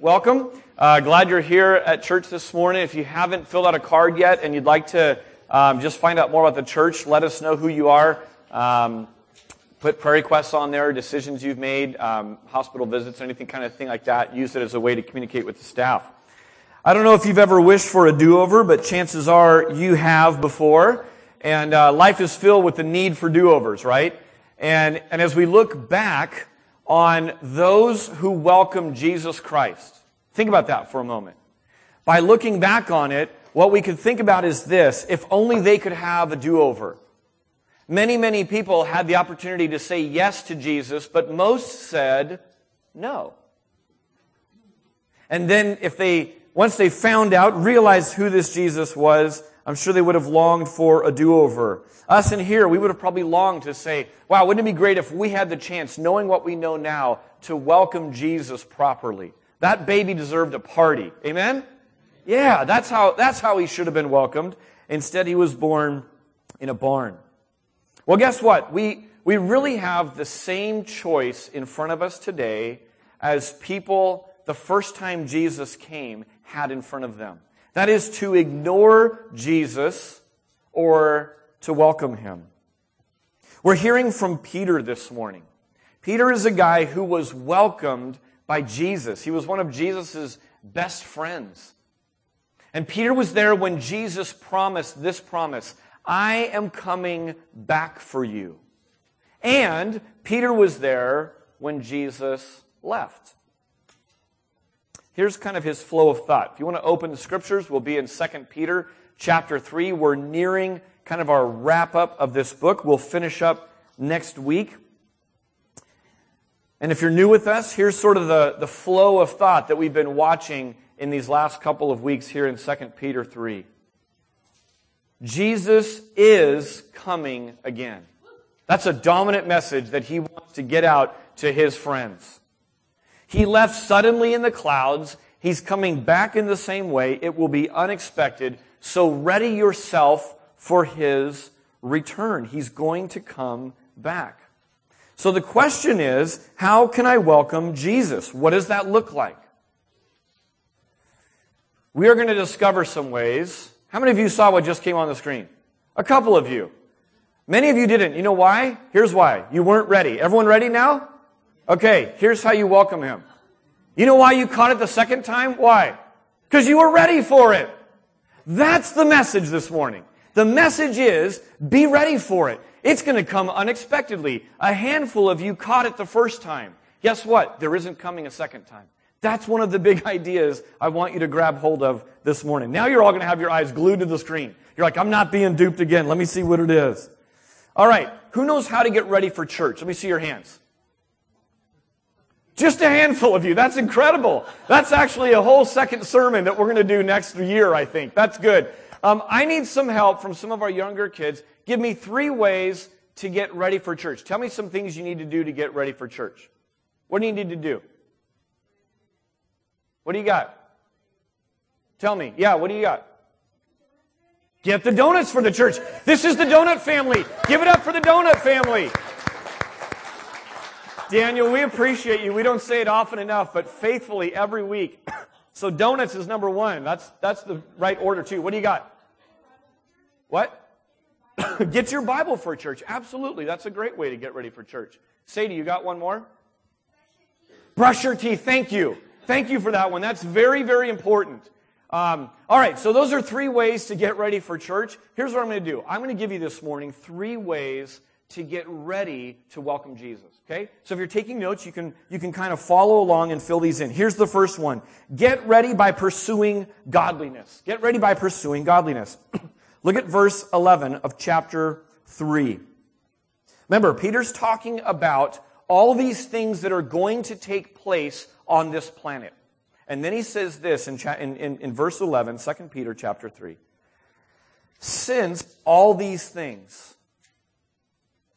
welcome. Uh, glad you're here at church this morning. If you haven't filled out a card yet and you'd like to um, just find out more about the church, let us know who you are. Um, put prayer requests on there, decisions you've made, um, hospital visits, anything kind of thing like that. Use it as a way to communicate with the staff. I don't know if you've ever wished for a do-over, but chances are you have before. And uh, life is filled with the need for do-overs, right? And, and as we look back on those who welcome Jesus Christ, think about that for a moment. By looking back on it, what we could think about is this if only they could have a do over. Many, many people had the opportunity to say yes to Jesus, but most said no. And then if they, once they found out, realized who this Jesus was, I'm sure they would have longed for a do-over. Us in here, we would have probably longed to say, wow, wouldn't it be great if we had the chance, knowing what we know now, to welcome Jesus properly? That baby deserved a party. Amen? Yeah, that's how, that's how he should have been welcomed. Instead, he was born in a barn. Well, guess what? We, we really have the same choice in front of us today as people the first time Jesus came had in front of them. That is to ignore Jesus or to welcome him. We're hearing from Peter this morning. Peter is a guy who was welcomed by Jesus. He was one of Jesus' best friends. And Peter was there when Jesus promised this promise I am coming back for you. And Peter was there when Jesus left. Here's kind of his flow of thought. If you want to open the scriptures, we'll be in 2 Peter chapter 3. We're nearing kind of our wrap up of this book. We'll finish up next week. And if you're new with us, here's sort of the, the flow of thought that we've been watching in these last couple of weeks here in 2 Peter 3. Jesus is coming again. That's a dominant message that he wants to get out to his friends. He left suddenly in the clouds. He's coming back in the same way. It will be unexpected. So ready yourself for his return. He's going to come back. So the question is, how can I welcome Jesus? What does that look like? We are going to discover some ways. How many of you saw what just came on the screen? A couple of you. Many of you didn't. You know why? Here's why. You weren't ready. Everyone ready now? Okay, here's how you welcome him. You know why you caught it the second time? Why? Because you were ready for it. That's the message this morning. The message is be ready for it. It's going to come unexpectedly. A handful of you caught it the first time. Guess what? There isn't coming a second time. That's one of the big ideas I want you to grab hold of this morning. Now you're all going to have your eyes glued to the screen. You're like, I'm not being duped again. Let me see what it is. All right. Who knows how to get ready for church? Let me see your hands. Just a handful of you. That's incredible. That's actually a whole second sermon that we're going to do next year, I think. That's good. Um, I need some help from some of our younger kids. Give me three ways to get ready for church. Tell me some things you need to do to get ready for church. What do you need to do? What do you got? Tell me. Yeah, what do you got? Get the donuts for the church. This is the donut family. Give it up for the donut family. Daniel, we appreciate you. We don't say it often enough, but faithfully every week. So donuts is number one. That's, that's the right order too. What do you got? What? get your Bible for church. Absolutely. That's a great way to get ready for church. Sadie, you got one more? Brush your teeth. Thank you. Thank you for that one. That's very, very important. Um, all right, so those are three ways to get ready for church. Here's what I'm going to do. I'm going to give you this morning three ways to get ready to welcome Jesus. Okay? So if you're taking notes, you can, you can kind of follow along and fill these in. Here's the first one. Get ready by pursuing godliness. Get ready by pursuing godliness. Look at verse 11 of chapter 3. Remember, Peter's talking about all these things that are going to take place on this planet. And then he says this in, in, in, in verse 11, 2 Peter chapter 3. Since all these things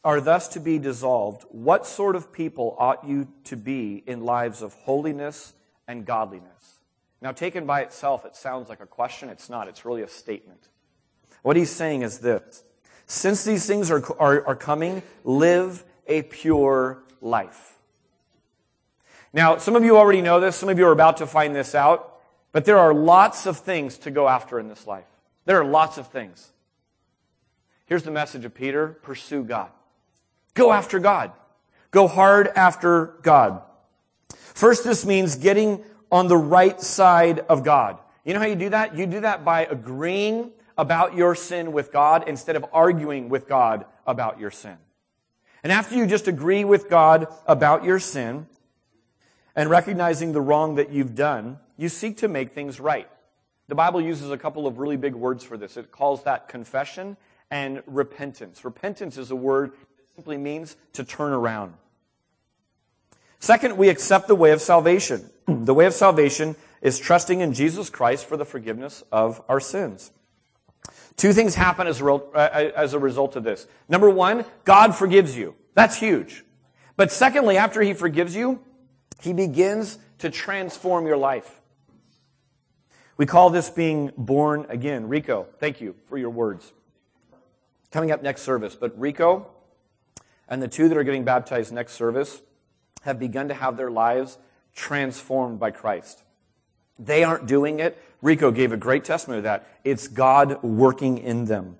are thus to be dissolved, what sort of people ought you to be in lives of holiness and godliness? Now, taken by itself, it sounds like a question. It's not, it's really a statement. What he's saying is this Since these things are, are, are coming, live a pure life. Now, some of you already know this, some of you are about to find this out, but there are lots of things to go after in this life. There are lots of things. Here's the message of Peter pursue God. Go after God. Go hard after God. First, this means getting on the right side of God. You know how you do that? You do that by agreeing about your sin with God instead of arguing with God about your sin. And after you just agree with God about your sin and recognizing the wrong that you've done, you seek to make things right. The Bible uses a couple of really big words for this. It calls that confession and repentance. Repentance is a word simply means to turn around. Second, we accept the way of salvation. The way of salvation is trusting in Jesus Christ for the forgiveness of our sins. Two things happen as a, uh, as a result of this. Number one, God forgives you. That's huge. But secondly, after He forgives you, He begins to transform your life. We call this being born again. Rico, thank you for your words. Coming up next service, but Rico and the two that are getting baptized next service have begun to have their lives transformed by Christ. They aren't doing it. Rico gave a great testimony of that. It's God working in them.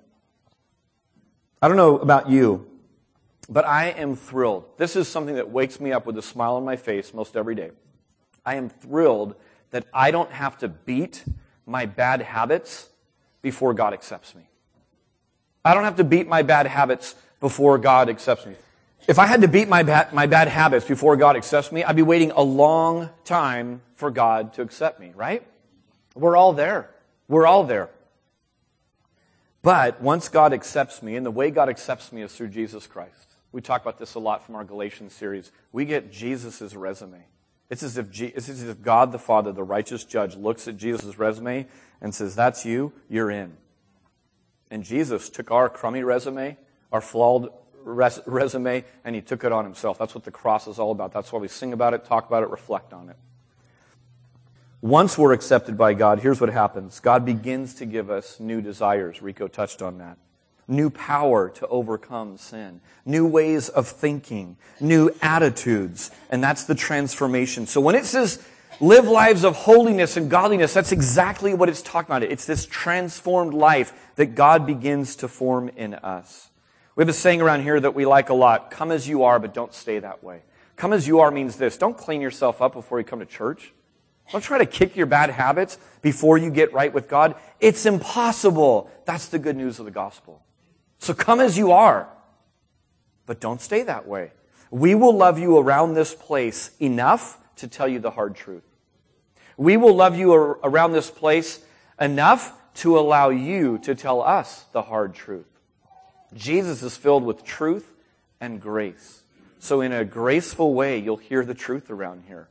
I don't know about you, but I am thrilled. This is something that wakes me up with a smile on my face most every day. I am thrilled that I don't have to beat my bad habits before God accepts me. I don't have to beat my bad habits before God accepts me. If I had to beat my bad, my bad habits before God accepts me, I'd be waiting a long time for God to accept me, right? We're all there. We're all there. But once God accepts me, and the way God accepts me is through Jesus Christ. We talk about this a lot from our Galatians series. We get Jesus' resume. It's as, if it's as if God the Father, the righteous judge, looks at Jesus' resume and says, That's you, you're in. And Jesus took our crummy resume, our flawed res- resume, and he took it on himself. That's what the cross is all about. That's why we sing about it, talk about it, reflect on it. Once we're accepted by God, here's what happens God begins to give us new desires. Rico touched on that. New power to overcome sin, new ways of thinking, new attitudes, and that's the transformation. So when it says live lives of holiness and godliness, that's exactly what it's talking about. It's this transformed life that God begins to form in us. We have a saying around here that we like a lot come as you are, but don't stay that way. Come as you are means this don't clean yourself up before you come to church. Don't try to kick your bad habits before you get right with God. It's impossible. That's the good news of the gospel. So come as you are, but don't stay that way. We will love you around this place enough to tell you the hard truth. We will love you around this place enough to allow you to tell us the hard truth. Jesus is filled with truth and grace. So, in a graceful way, you'll hear the truth around here.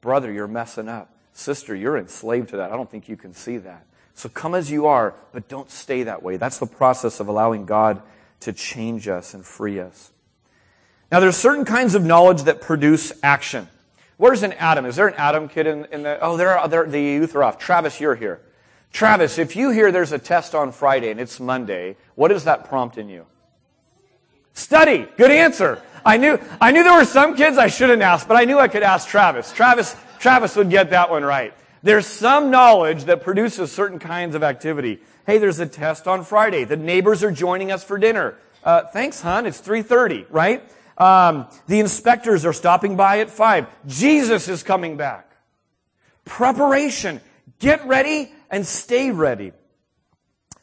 Brother, you're messing up. Sister, you're enslaved to that. I don't think you can see that. So, come as you are, but don't stay that way. That's the process of allowing God to change us and free us. Now, there's certain kinds of knowledge that produce action. Where's an Adam? Is there an Adam kid in, in the? Oh, there are. There, the youth are off. Travis, you're here. Travis, if you hear there's a test on Friday and it's Monday, what does that prompt in you? Study. Good answer. I knew, I knew there were some kids I shouldn't ask, but I knew I could ask Travis. Travis, Travis would get that one right. There's some knowledge that produces certain kinds of activity. Hey, there's a test on Friday. The neighbors are joining us for dinner. Uh, thanks, hon. It's 3.30, right? Um, the inspectors are stopping by at 5. Jesus is coming back. Preparation. Get ready and stay ready.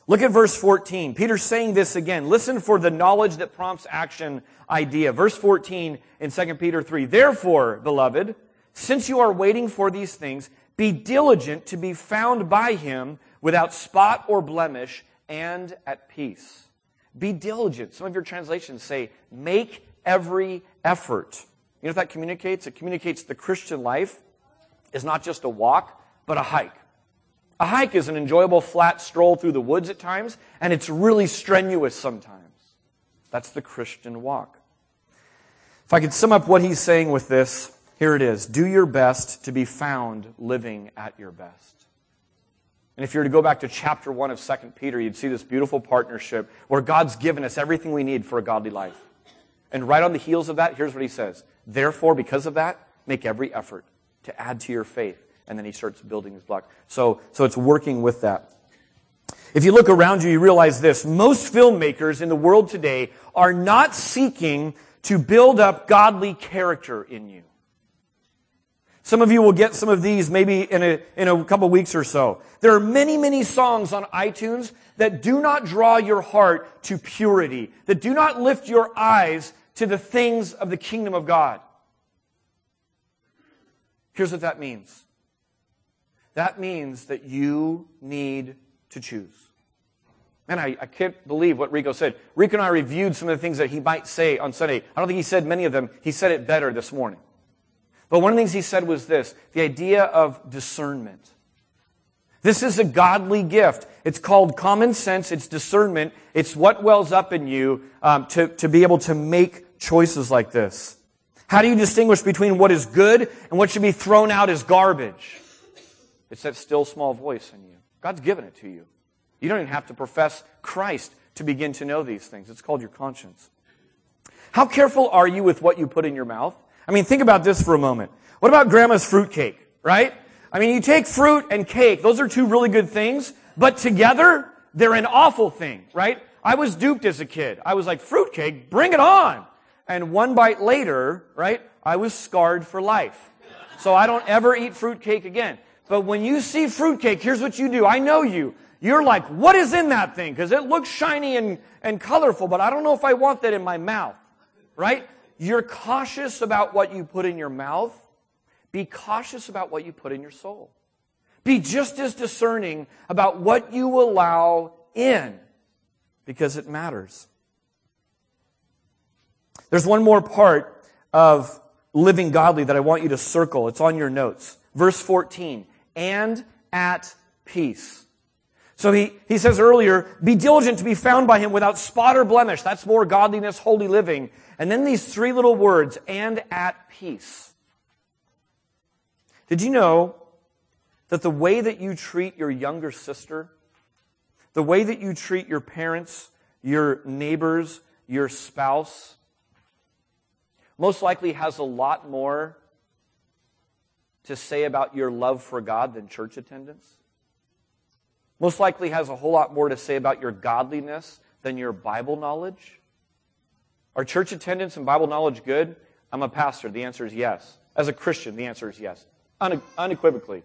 Look at verse 14. Peter's saying this again. Listen for the knowledge that prompts action idea. Verse 14 in 2 Peter 3. Therefore, beloved, since you are waiting for these things, be diligent to be found by him without spot or blemish and at peace. Be diligent. Some of your translations say, make every effort. You know what that communicates? It communicates the Christian life is not just a walk, but a hike. A hike is an enjoyable flat stroll through the woods at times, and it's really strenuous sometimes. That's the Christian walk. If I could sum up what he's saying with this, here it is. Do your best to be found living at your best. And if you were to go back to chapter 1 of 2 Peter, you'd see this beautiful partnership where God's given us everything we need for a godly life. And right on the heels of that, here's what he says. Therefore, because of that, make every effort to add to your faith. And then he starts building his block. So, so it's working with that. If you look around you, you realize this. Most filmmakers in the world today are not seeking to build up godly character in you. Some of you will get some of these maybe in a, in a couple weeks or so. There are many, many songs on iTunes that do not draw your heart to purity, that do not lift your eyes to the things of the kingdom of God. Here's what that means. That means that you need to choose. Man, I, I can't believe what Rico said. Rico and I reviewed some of the things that he might say on Sunday. I don't think he said many of them. He said it better this morning. But one of the things he said was this the idea of discernment. This is a godly gift. It's called common sense. It's discernment. It's what wells up in you um, to, to be able to make choices like this. How do you distinguish between what is good and what should be thrown out as garbage? It's that still small voice in you. God's given it to you. You don't even have to profess Christ to begin to know these things. It's called your conscience. How careful are you with what you put in your mouth? I mean, think about this for a moment. What about grandma's fruit cake, right? I mean, you take fruit and cake. Those are two really good things, but together, they're an awful thing, right? I was duped as a kid. I was like, fruit cake, bring it on. And one bite later, right, I was scarred for life. So I don't ever eat fruit cake again. But when you see fruitcake, here's what you do. I know you. You're like, what is in that thing? Because it looks shiny and, and colorful, but I don't know if I want that in my mouth. Right? You're cautious about what you put in your mouth. Be cautious about what you put in your soul. Be just as discerning about what you allow in because it matters. There's one more part of living godly that I want you to circle. It's on your notes. Verse 14. And at peace. So he, he says earlier, be diligent to be found by him without spot or blemish. That's more godliness, holy living. And then these three little words, and at peace. Did you know that the way that you treat your younger sister, the way that you treat your parents, your neighbors, your spouse, most likely has a lot more to say about your love for God than church attendance? most likely has a whole lot more to say about your godliness than your Bible knowledge? Are church attendance and Bible knowledge good? I'm a pastor. The answer is yes. As a Christian, the answer is yes. unequivocally.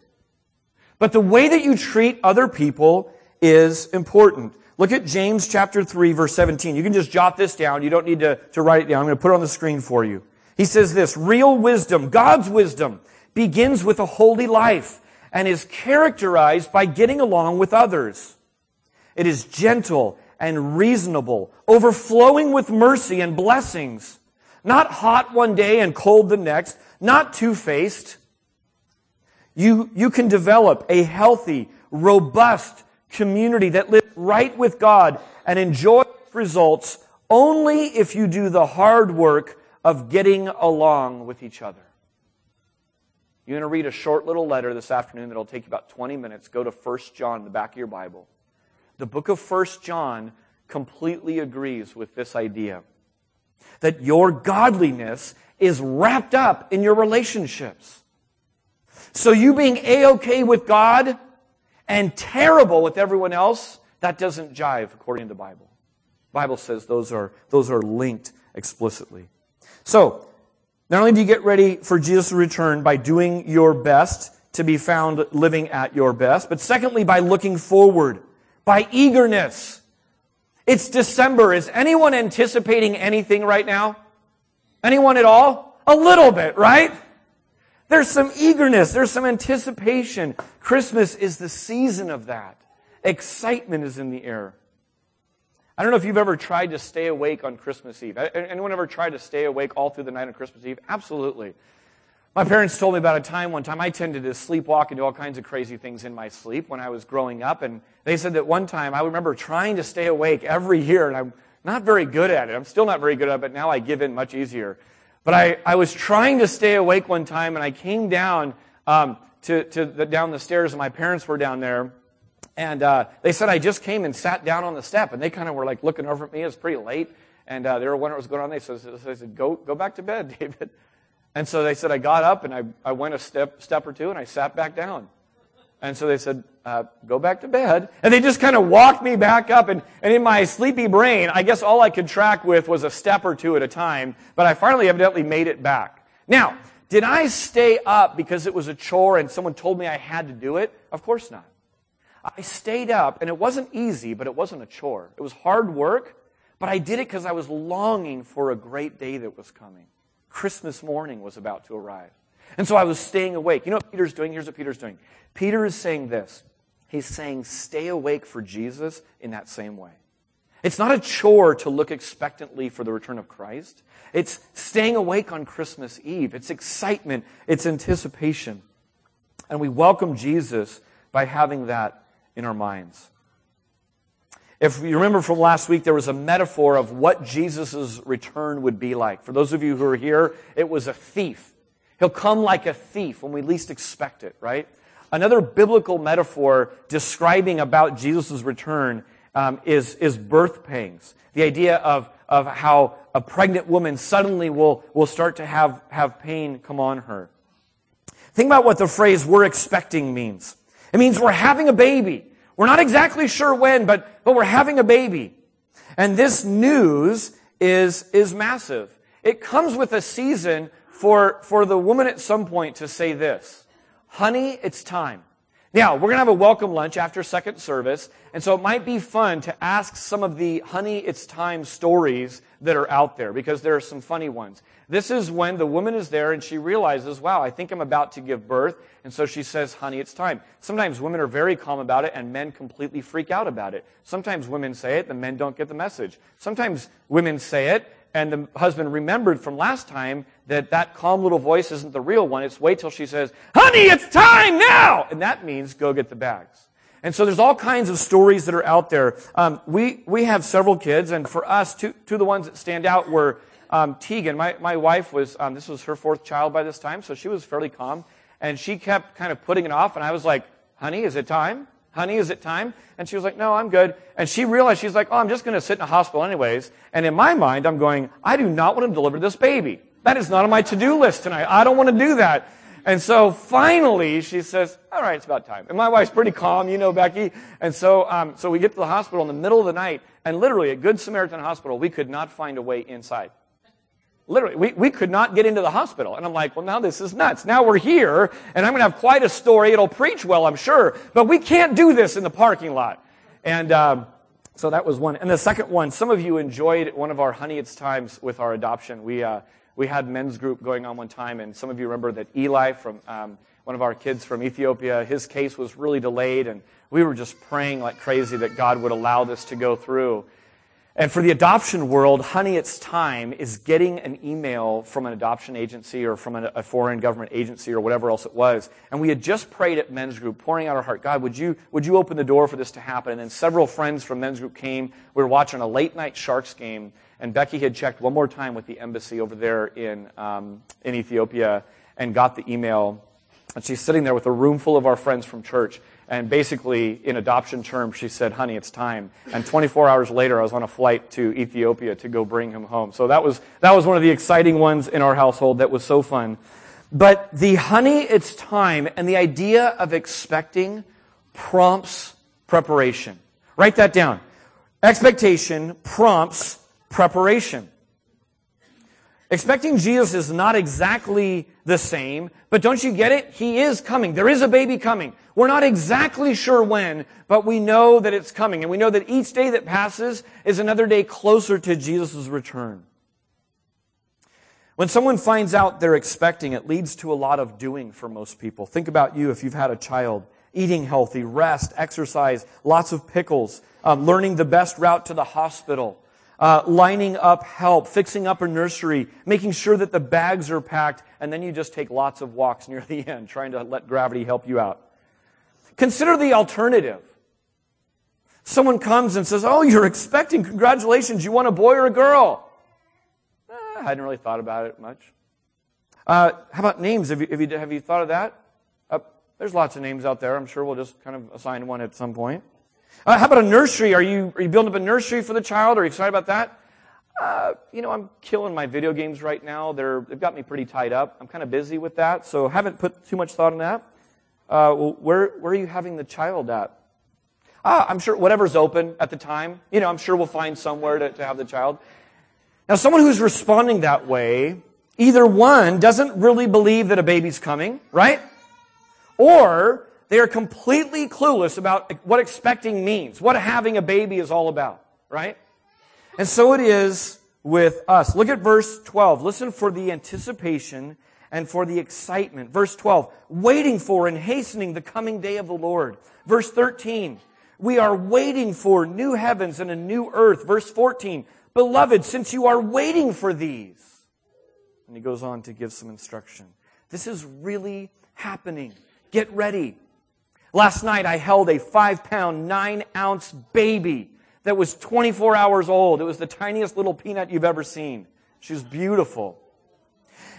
But the way that you treat other people is important. Look at James chapter 3, verse 17. You can just jot this down. You don't need to, to write it down. I'm going to put it on the screen for you. He says this, real wisdom, God's wisdom, begins with a holy life and is characterized by getting along with others. It is gentle and reasonable, overflowing with mercy and blessings, not hot one day and cold the next, not two-faced. You, you can develop a healthy, robust community that lives right with God and enjoys results only if you do the hard work of getting along with each other. You're going to read a short little letter this afternoon that'll take you about 20 minutes. Go to 1 John in the back of your Bible. The book of 1 John completely agrees with this idea that your godliness is wrapped up in your relationships. So you being a-okay with God and terrible with everyone else, that doesn't jive according to the Bible. The Bible says those are, those are linked explicitly. So, not only do you get ready for Jesus' return by doing your best to be found living at your best, but secondly, by looking forward, by eagerness. It's December. Is anyone anticipating anything right now? Anyone at all? A little bit, right? There's some eagerness. There's some anticipation. Christmas is the season of that. Excitement is in the air. I don't know if you've ever tried to stay awake on Christmas Eve. Anyone ever tried to stay awake all through the night on Christmas Eve? Absolutely. My parents told me about a time one time I tended to sleepwalk and do all kinds of crazy things in my sleep when I was growing up. And they said that one time I remember trying to stay awake every year, and I'm not very good at it. I'm still not very good at it, but now I give in much easier. But I, I was trying to stay awake one time, and I came down um, to, to the, down the stairs, and my parents were down there. And uh, they said I just came and sat down on the step, and they kind of were like looking over at me. It was pretty late, and uh, they were wondering what was going on. They said, they said, "Go, go back to bed, David." And so they said, I got up and I, I went a step, step or two and I sat back down. And so they said, uh, go back to bed. And they just kind of walked me back up. And, and in my sleepy brain, I guess all I could track with was a step or two at a time. But I finally evidently made it back. Now, did I stay up because it was a chore and someone told me I had to do it? Of course not. I stayed up and it wasn't easy, but it wasn't a chore. It was hard work, but I did it because I was longing for a great day that was coming. Christmas morning was about to arrive. And so I was staying awake. You know what Peter's doing? Here's what Peter's doing. Peter is saying this. He's saying, stay awake for Jesus in that same way. It's not a chore to look expectantly for the return of Christ. It's staying awake on Christmas Eve. It's excitement. It's anticipation. And we welcome Jesus by having that in our minds. If you remember from last week, there was a metaphor of what Jesus' return would be like. For those of you who are here, it was a thief. He'll come like a thief when we least expect it, right? Another biblical metaphor describing about Jesus' return um, is, is birth pangs. The idea of, of how a pregnant woman suddenly will, will start to have, have pain come on her. Think about what the phrase we're expecting means. It means we're having a baby. We're not exactly sure when, but, but we're having a baby. And this news is, is massive. It comes with a season for, for the woman at some point to say this, honey, it's time. Now, we're going to have a welcome lunch after second service, and so it might be fun to ask some of the honey, it's time stories that are out there, because there are some funny ones. This is when the woman is there and she realizes, wow, I think I'm about to give birth. And so she says, honey, it's time. Sometimes women are very calm about it and men completely freak out about it. Sometimes women say it, the men don't get the message. Sometimes women say it and the husband remembered from last time that that calm little voice isn't the real one. It's wait till she says, honey, it's time now! And that means go get the bags. And so there's all kinds of stories that are out there. Um, we, we have several kids, and for us, two, two of the ones that stand out were um, Tegan, my, my wife was, um, this was her fourth child by this time, so she was fairly calm. And she kept kind of putting it off, and I was like, honey, is it time? Honey, is it time? And she was like, no, I'm good. And she realized, she's like, oh, I'm just going to sit in a hospital anyways. And in my mind, I'm going, I do not want to deliver this baby. That is not on my to-do list tonight. I don't want to do that. And so finally, she says, all right, it's about time. And my wife's pretty calm, you know, Becky. And so, um, so we get to the hospital in the middle of the night, and literally at Good Samaritan Hospital, we could not find a way inside. Literally, we, we could not get into the hospital. And I'm like, well, now this is nuts. Now we're here, and I'm going to have quite a story. It'll preach well, I'm sure. But we can't do this in the parking lot. And um, so that was one. And the second one, some of you enjoyed one of our Honey It's Times with our adoption. We, uh, we had men's group going on one time, and some of you remember that Eli from um, one of our kids from Ethiopia, his case was really delayed, and we were just praying like crazy that God would allow this to go through. And for the adoption world, honey, it's time is getting an email from an adoption agency or from a foreign government agency or whatever else it was. And we had just prayed at men's group, pouring out our heart, God, would you, would you open the door for this to happen? And then several friends from men's group came. We were watching a late night Sharks game, and Becky had checked one more time with the embassy over there in, um, in Ethiopia and got the email. And she's sitting there with a room full of our friends from church. And basically, in adoption terms, she said, honey, it's time. And 24 hours later, I was on a flight to Ethiopia to go bring him home. So that was, that was one of the exciting ones in our household that was so fun. But the honey, it's time, and the idea of expecting prompts preparation. Write that down. Expectation prompts preparation. Expecting Jesus is not exactly the same, but don't you get it? He is coming. There is a baby coming. We're not exactly sure when, but we know that it's coming. And we know that each day that passes is another day closer to Jesus' return. When someone finds out they're expecting, it leads to a lot of doing for most people. Think about you if you've had a child. Eating healthy, rest, exercise, lots of pickles, um, learning the best route to the hospital, uh, lining up help, fixing up a nursery, making sure that the bags are packed, and then you just take lots of walks near the end, trying to let gravity help you out. Consider the alternative. Someone comes and says, Oh, you're expecting, congratulations, you want a boy or a girl? Eh, I hadn't really thought about it much. Uh, how about names? Have you, have you, have you thought of that? Uh, there's lots of names out there. I'm sure we'll just kind of assign one at some point. Uh, how about a nursery? Are you, are you building up a nursery for the child? Are you excited about that? uh, you know, I'm killing my video games right now. They're, they've got me pretty tied up. I'm kind of busy with that, so haven't put too much thought on that. Uh, well, where, where are you having the child at? Ah, I'm sure whatever's open at the time. You know, I'm sure we'll find somewhere to, to have the child. Now, someone who's responding that way, either one, doesn't really believe that a baby's coming, right? Or they are completely clueless about what expecting means, what having a baby is all about, right? And so it is with us. Look at verse 12. Listen for the anticipation and for the excitement. Verse 12, waiting for and hastening the coming day of the Lord. Verse 13, we are waiting for new heavens and a new earth. Verse 14, beloved, since you are waiting for these. And he goes on to give some instruction. This is really happening. Get ready. Last night I held a five pound, nine ounce baby that was 24 hours old. It was the tiniest little peanut you've ever seen. She was beautiful.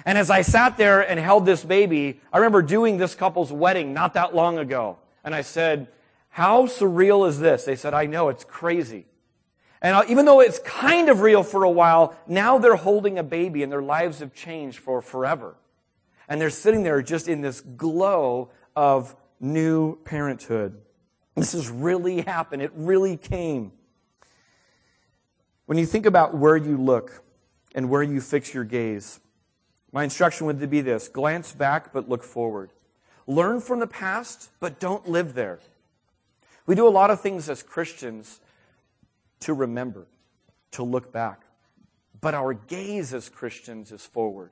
And as I sat there and held this baby, I remember doing this couple's wedding not that long ago. And I said, how surreal is this? They said, I know, it's crazy. And uh, even though it's kind of real for a while, now they're holding a baby and their lives have changed for forever. And they're sitting there just in this glow of new parenthood. This has really happened. It really came. When you think about where you look and where you fix your gaze, my instruction would be this glance back, but look forward. Learn from the past, but don't live there. We do a lot of things as Christians to remember, to look back. But our gaze as Christians is forward.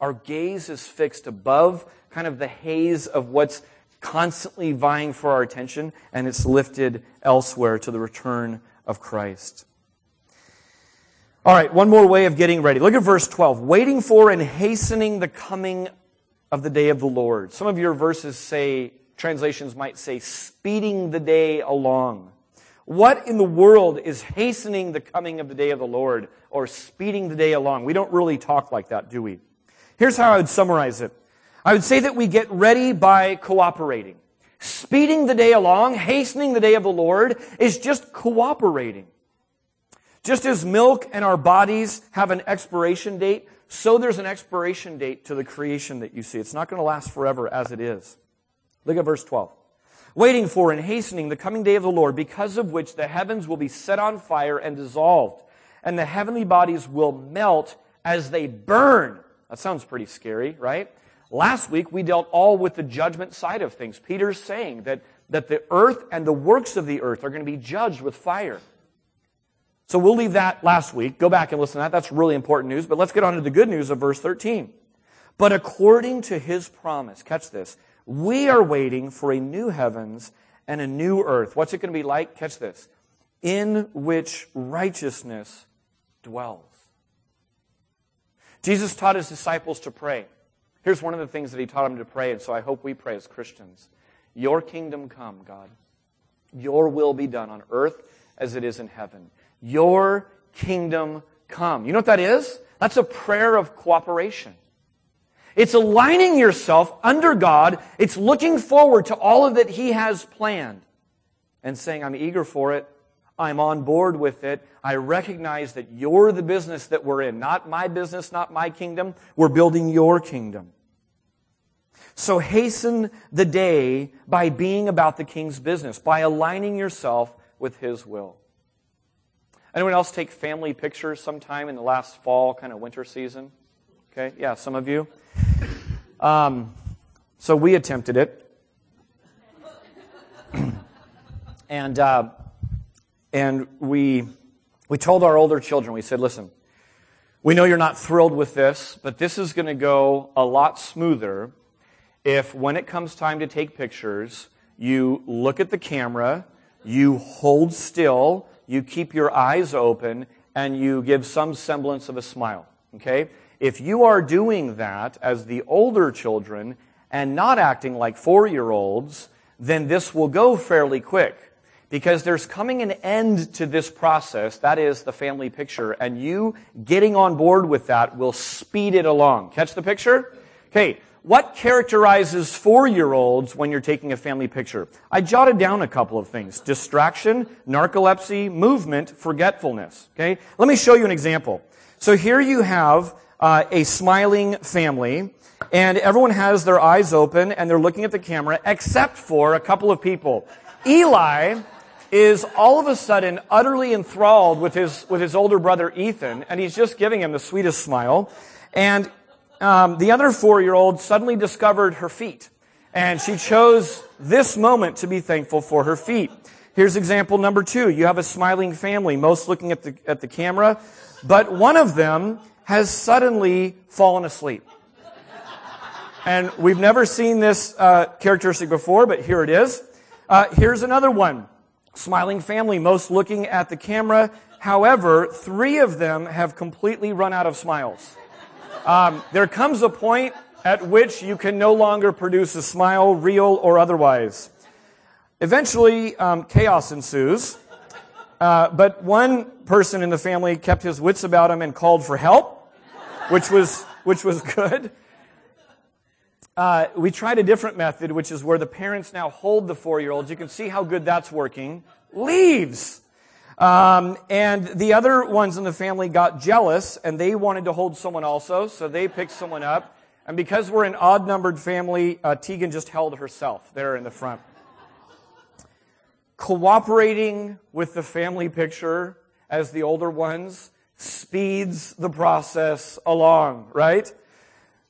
Our gaze is fixed above kind of the haze of what's constantly vying for our attention, and it's lifted elsewhere to the return of Christ. All right, one more way of getting ready. Look at verse 12. Waiting for and hastening the coming of the day of the Lord. Some of your verses say, translations might say, speeding the day along. What in the world is hastening the coming of the day of the Lord or speeding the day along? We don't really talk like that, do we? Here's how I would summarize it. I would say that we get ready by cooperating. Speeding the day along, hastening the day of the Lord is just cooperating. Just as milk and our bodies have an expiration date, so there's an expiration date to the creation that you see. It's not going to last forever as it is. Look at verse 12. Waiting for and hastening the coming day of the Lord, because of which the heavens will be set on fire and dissolved, and the heavenly bodies will melt as they burn. That sounds pretty scary, right? Last week we dealt all with the judgment side of things. Peter's saying that, that the earth and the works of the earth are going to be judged with fire. So we'll leave that last week. Go back and listen to that. That's really important news. But let's get on to the good news of verse 13. But according to his promise, catch this, we are waiting for a new heavens and a new earth. What's it going to be like? Catch this. In which righteousness dwells. Jesus taught his disciples to pray. Here's one of the things that he taught him to pray, and so I hope we pray as Christians. Your kingdom come, God. Your will be done on earth as it is in heaven. Your kingdom come. You know what that is? That's a prayer of cooperation. It's aligning yourself under God. It's looking forward to all of that He has planned and saying, I'm eager for it. I'm on board with it. I recognize that you're the business that we're in, not my business, not my kingdom. We're building your kingdom. So hasten the day by being about the king's business, by aligning yourself with his will. Anyone else take family pictures sometime in the last fall, kind of winter season? Okay, yeah, some of you. Um, so we attempted it. and uh, and we, we told our older children, we said, listen, we know you're not thrilled with this, but this is going to go a lot smoother if when it comes time to take pictures, you look at the camera, you hold still, you keep your eyes open and you give some semblance of a smile. Okay? If you are doing that as the older children and not acting like four year olds, then this will go fairly quick. Because there's coming an end to this process, that is the family picture, and you getting on board with that will speed it along. Catch the picture? Okay, what characterizes four year olds when you're taking a family picture? I jotted down a couple of things distraction, narcolepsy, movement, forgetfulness. Okay? Let me show you an example. So here you have uh, a smiling family, and everyone has their eyes open and they're looking at the camera, except for a couple of people. Eli is all of a sudden utterly enthralled with his, with his older brother Ethan, and he's just giving him the sweetest smile. And um, the other four year old suddenly discovered her feet. And she chose this moment to be thankful for her feet. Here's example number two. You have a smiling family, most looking at the, at the camera, but one of them has suddenly fallen asleep. And we've never seen this uh, characteristic before, but here it is. Uh, here's another one. Smiling family, most looking at the camera. However, three of them have completely run out of smiles. Um, there comes a point at which you can no longer produce a smile, real or otherwise. Eventually, um, chaos ensues. Uh, but one person in the family kept his wits about him and called for help, which was which was good. Uh, we tried a different method, which is where the parents now hold the four-year-olds. You can see how good that's working. Leaves. Um, and the other ones in the family got jealous and they wanted to hold someone also, so they picked someone up. And because we're an odd numbered family, uh, Tegan just held herself there in the front. Cooperating with the family picture as the older ones speeds the process along, right?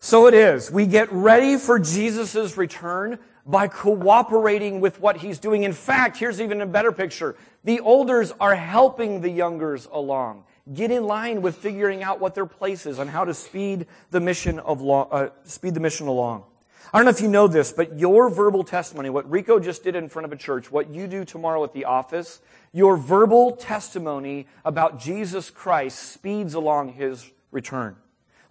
So it is. We get ready for Jesus' return by cooperating with what he's doing. In fact, here's even a better picture. The olders are helping the youngers along. Get in line with figuring out what their place is and how to speed the mission of lo- uh, speed the mission along. I don't know if you know this, but your verbal testimony, what Rico just did in front of a church, what you do tomorrow at the office, your verbal testimony about Jesus Christ speeds along his return.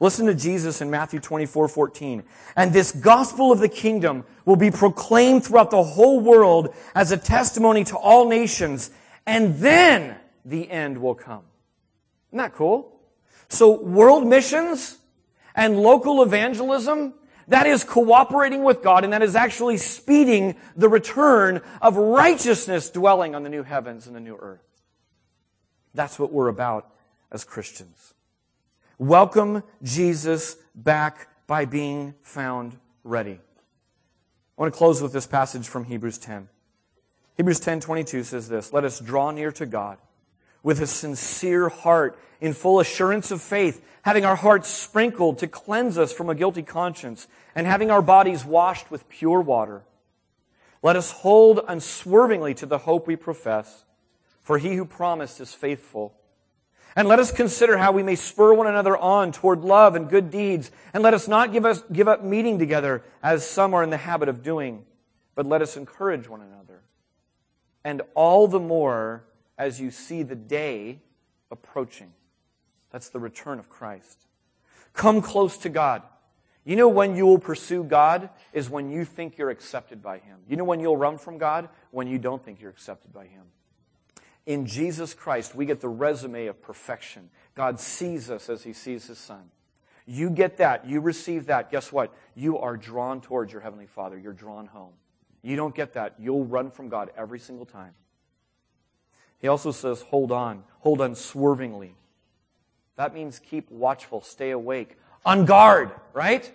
Listen to Jesus in Matthew 24, 14. And this gospel of the kingdom will be proclaimed throughout the whole world as a testimony to all nations, and then the end will come. Isn't that cool? So world missions and local evangelism, that is cooperating with God and that is actually speeding the return of righteousness dwelling on the new heavens and the new earth. That's what we're about as Christians. Welcome Jesus back by being found ready. I want to close with this passage from Hebrews 10. Hebrews 10:22 says this, "Let us draw near to God with a sincere heart in full assurance of faith, having our hearts sprinkled to cleanse us from a guilty conscience, and having our bodies washed with pure water. Let us hold unswervingly to the hope we profess, for he who promised is faithful." And let us consider how we may spur one another on toward love and good deeds. And let us not give, us, give up meeting together as some are in the habit of doing, but let us encourage one another. And all the more as you see the day approaching. That's the return of Christ. Come close to God. You know when you will pursue God is when you think you're accepted by Him. You know when you'll run from God? When you don't think you're accepted by Him. In Jesus Christ, we get the resume of perfection. God sees us as He sees His Son. You get that. You receive that. Guess what? You are drawn towards your Heavenly Father. You're drawn home. You don't get that. You'll run from God every single time. He also says, hold on. Hold unswervingly. That means keep watchful. Stay awake. On guard, right?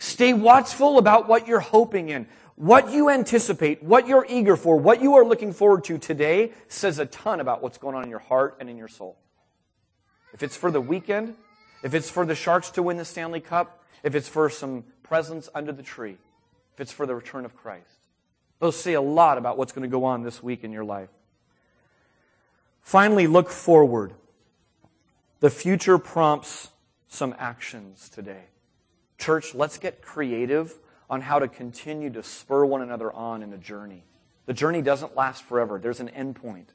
Stay watchful about what you're hoping in. What you anticipate, what you're eager for, what you are looking forward to today says a ton about what's going on in your heart and in your soul. If it's for the weekend, if it's for the Sharks to win the Stanley Cup, if it's for some presents under the tree, if it's for the return of Christ, those say a lot about what's going to go on this week in your life. Finally, look forward. The future prompts some actions today. Church, let's get creative on how to continue to spur one another on in the journey. The journey doesn't last forever. There's an end point.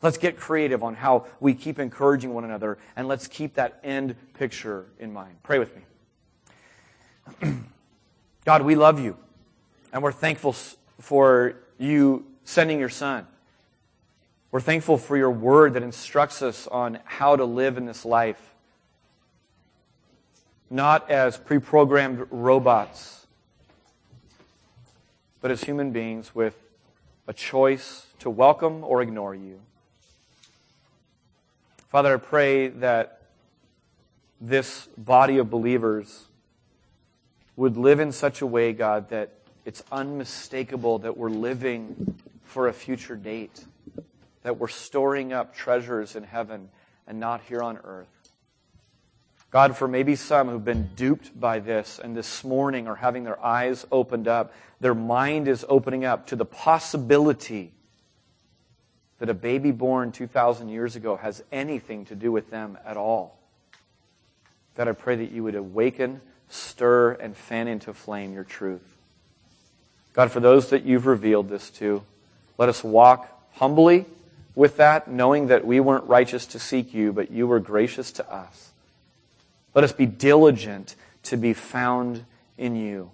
Let's get creative on how we keep encouraging one another and let's keep that end picture in mind. Pray with me. God, we love you and we're thankful for you sending your son. We're thankful for your word that instructs us on how to live in this life. Not as pre programmed robots, but as human beings with a choice to welcome or ignore you. Father, I pray that this body of believers would live in such a way, God, that it's unmistakable that we're living for a future date, that we're storing up treasures in heaven and not here on earth. God, for maybe some who've been duped by this and this morning are having their eyes opened up, their mind is opening up to the possibility that a baby born 2,000 years ago has anything to do with them at all. God, I pray that you would awaken, stir, and fan into flame your truth. God, for those that you've revealed this to, let us walk humbly with that, knowing that we weren't righteous to seek you, but you were gracious to us. Let us be diligent to be found in you.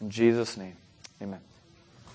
In Jesus' name, amen.